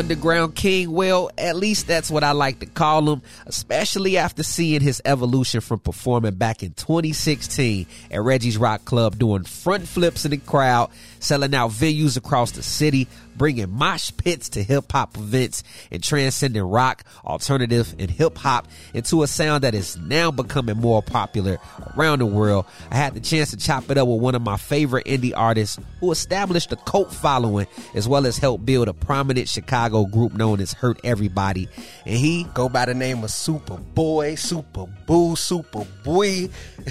underground king? Well, at least that's what I like to call him, especially after seeing his evolution from performing back in 2016 at Reggie's Rock Club doing front flips in the crowd, selling out venues across the city, bringing mosh pits to hip hop events and transcending rock, alternative, and hip hop into a sound that is now becoming more popular around the world. I had the chance to chop it up with one of my favorite indie artists who established a cult following as well as helped build a prominent Chicago group known as Hurt Everybody. And he go by the name of Super Boy, Super Boo, Super Boy.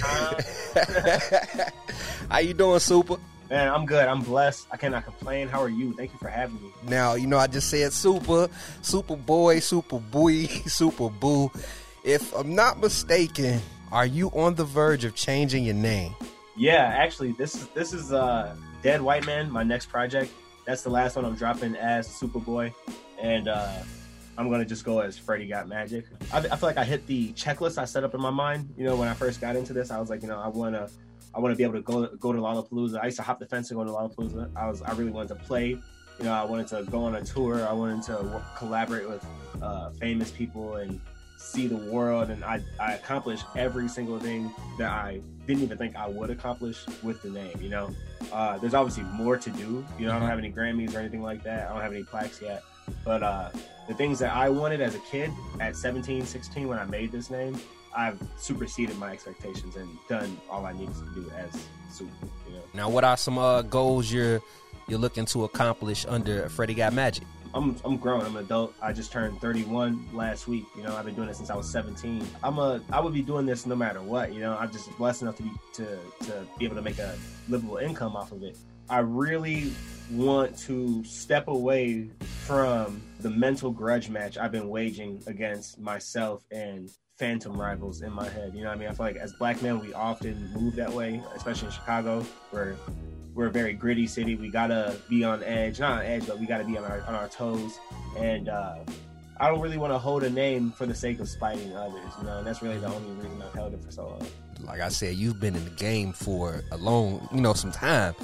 How you doing, Super? Man, I'm good. I'm blessed. I cannot complain. How are you? Thank you for having me. Now, you know, I just said super, super boy, super boy, super boo. If I'm not mistaken, are you on the verge of changing your name? Yeah, actually, this is this is uh Dead White Man, my next project. That's the last one I'm dropping as Superboy, and uh, I'm gonna just go as Freddie Got Magic. I, I feel like I hit the checklist I set up in my mind. You know, when I first got into this, I was like, you know, I wanna I want to be able to go go to Lollapalooza. I used to hop the fence and go to Lollapalooza. I was I really wanted to play. You know, I wanted to go on a tour. I wanted to collaborate with uh, famous people and see the world. And I I accomplished every single thing that I didn't even think I would accomplish with the name. You know, uh, there's obviously more to do. You know, I don't have any Grammys or anything like that. I don't have any plaques yet. But uh, the things that I wanted as a kid at 17, 16 when I made this name, I've superseded my expectations and done all I needed to do as super. You know. Now, what are some uh, goals you're you're looking to accomplish under Freddie Got Magic? I'm I'm grown. I'm an adult. I just turned 31 last week. You know, I've been doing it since I was 17. I'm a I would be doing this no matter what. You know, I'm just blessed enough to be to to be able to make a livable income off of it. I really want to step away from the mental grudge match I've been waging against myself and phantom rivals in my head. You know what I mean? I feel like as black men, we often move that way, especially in Chicago, where we're a very gritty city. We gotta be on edge, not on edge, but we gotta be on our on our toes. And uh, I don't really want to hold a name for the sake of spiting others. You know, and that's really the only reason I've held it for so long. Like I said, you've been in the game for a long, you know, some time.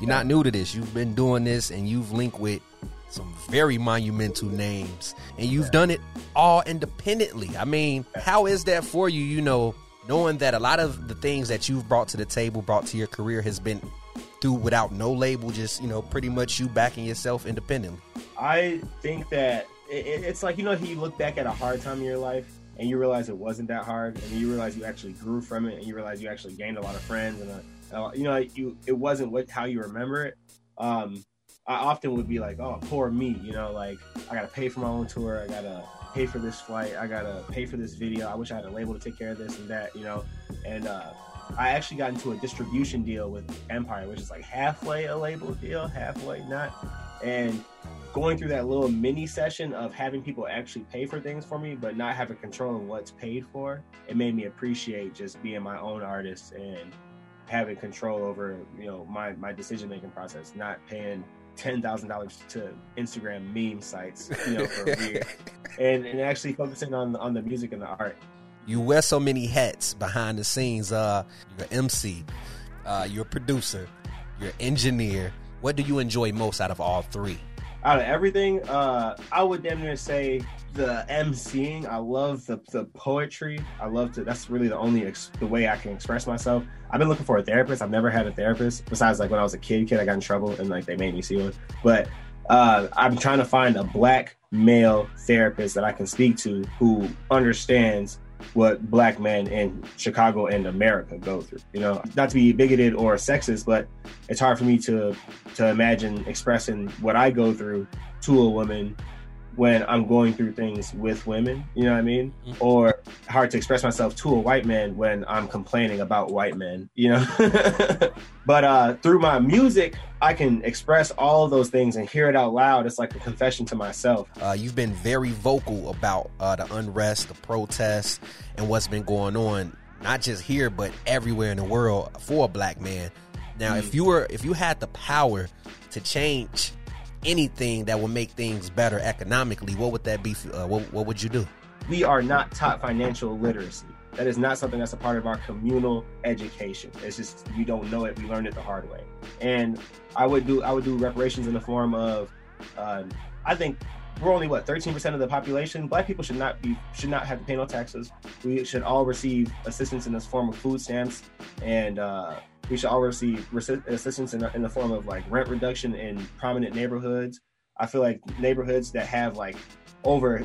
You're not new to this. You've been doing this, and you've linked with some very monumental names, and you've done it all independently. I mean, how is that for you? You know, knowing that a lot of the things that you've brought to the table, brought to your career, has been through without no label, just you know, pretty much you backing yourself independently. I think that it, it's like you know, you look back at a hard time in your life and you realize it wasn't that hard, and you realize you actually grew from it, and you realize you actually gained a lot of friends, and a, you know, you it wasn't what how you remember it. Um, I often would be like, oh, poor me, you know, like I gotta pay for my own tour, I gotta pay for this flight, I gotta pay for this video. I wish I had a label to take care of this and that, you know. And uh, I actually got into a distribution deal with Empire, which is like halfway a label deal, halfway not. And going through that little mini session of having people actually pay for things for me, but not having control of what's paid for, it made me appreciate just being my own artist and having control over you know my my decision making process, not paying ten thousand dollars to Instagram meme sites, you know, for a year, and and actually focusing on on the music and the art. You wear so many hats behind the scenes. Uh, you're MC, uh, you're a producer, you're an engineer. What do you enjoy most out of all three? Out of everything, uh, I would damn near say the emceeing. I love the, the poetry. I love to. That's really the only ex, the way I can express myself. I've been looking for a therapist. I've never had a therapist besides like when I was a kid. Kid, I got in trouble and like they made me see one. But uh, I'm trying to find a black male therapist that I can speak to who understands what black men in Chicago and America go through. You know, not to be bigoted or sexist, but it's hard for me to to imagine expressing what I go through to a woman when I'm going through things with women, you know what I mean? Mm-hmm. Or hard to express myself to a white man when I'm complaining about white men, you know? but uh, through my music, I can express all of those things and hear it out loud. It's like a confession to myself. Uh, you've been very vocal about uh, the unrest, the protests, and what's been going on, not just here, but everywhere in the world for a black man. Now, mm-hmm. if you were, if you had the power to change anything that will make things better economically, what would that be? Uh, what, what would you do? We are not taught financial literacy. That is not something that's a part of our communal education. It's just you don't know it. We learned it the hard way. And I would do I would do reparations in the form of, uh, I think we're only what 13% of the population. Black people should not be should not have to pay no taxes. We should all receive assistance in this form of food stamps, and uh, we should all receive assistance in, in the form of like rent reduction in prominent neighborhoods. I feel like neighborhoods that have like over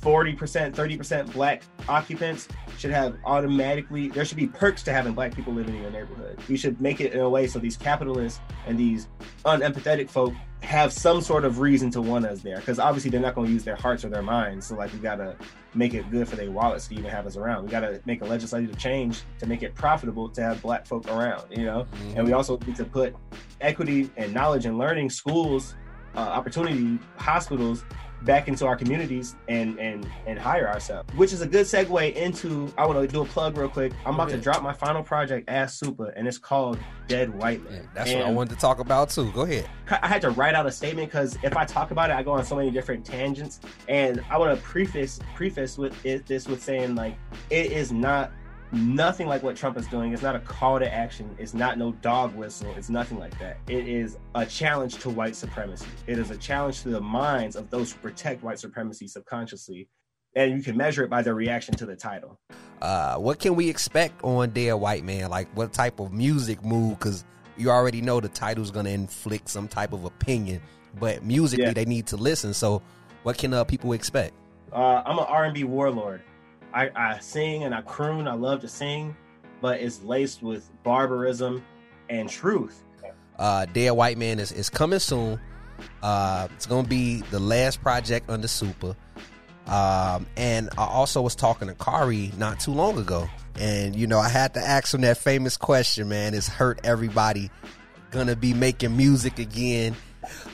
40%, 30% black occupants should have automatically, there should be perks to having black people living in your neighborhood. We should make it in a way so these capitalists and these unempathetic folk have some sort of reason to want us there. Because obviously they're not going to use their hearts or their minds. So, like, we got to make it good for their wallets to even have us around. We got to make a legislative change to make it profitable to have black folk around, you know? Mm-hmm. And we also need to put equity and knowledge and learning schools, uh, opportunity, hospitals back into our communities and and and hire ourselves which is a good segue into i want to do a plug real quick. I'm about to drop my final project as super and it's called dead white man that's and what i wanted to talk about too. Go ahead. I had to write out a statement because if i talk about it i go on so many different tangents. And i want to preface preface with it, this with saying like it is not nothing like what Trump is doing. It's not a call to action. It's not no dog whistle. It's nothing like that. It is a challenge to white supremacy. It is a challenge to the minds of those who protect white supremacy subconsciously. And you can measure it by their reaction to the title. Uh, what can we expect on Dead White Man? Like, what type of music move? Because you already know the title's going to inflict some type of opinion, but musically yeah. they need to listen. So, what can uh, people expect? Uh, I'm an R&B warlord. I, I sing and I croon. I love to sing, but it's laced with barbarism and truth. Uh, Dead White Man is, is coming soon. Uh, it's gonna be the last project under Super. Um, and I also was talking to Qari not too long ago, and you know I had to ask him that famous question, man. Is hurt everybody gonna be making music again?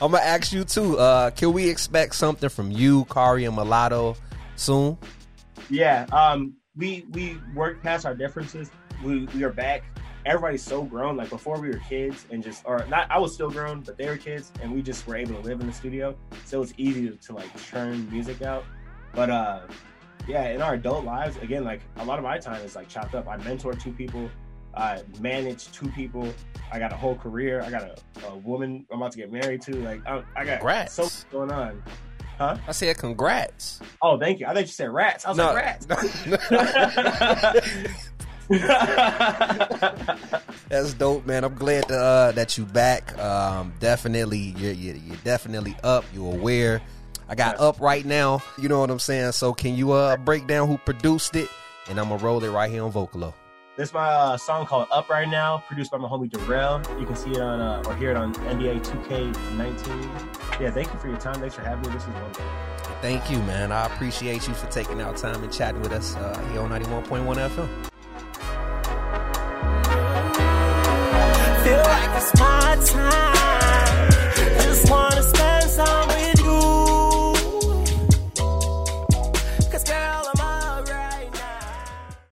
I'm gonna ask you too. Uh, can we expect something from you, Qari and Mulatto soon? Yeah, um, we we worked past our differences. We we are back. Everybody's so grown. Like before, we were kids and just, or not. I was still grown, but they were kids, and we just were able to live in the studio. So it's easy to, to like churn music out. But uh, yeah, in our adult lives, again, like a lot of my time is like chopped up. I mentor two people. I manage two people. I got a whole career. I got a, a woman I'm about to get married to. Like I, I got Congrats. so much going on. Huh? I said congrats. Oh, thank you. I thought you said rats. I was no. like rats. That's dope, man. I'm glad to, uh, that you back. Um, definitely, you're, you're, you're, definitely up. You're aware. I got up right now. You know what I'm saying. So can you uh break down who produced it? And I'm gonna roll it right here on Vocalo. This is my uh, song called Up Right Now, produced by my homie Darrell. You can see it on uh, or hear it on NBA 2K19. Yeah, thank you for your time. Thanks for having me. This is wonderful. Thank you, man. I appreciate you for taking out time and chatting with us uh, here on 91.1 FM. Feel like it's my time.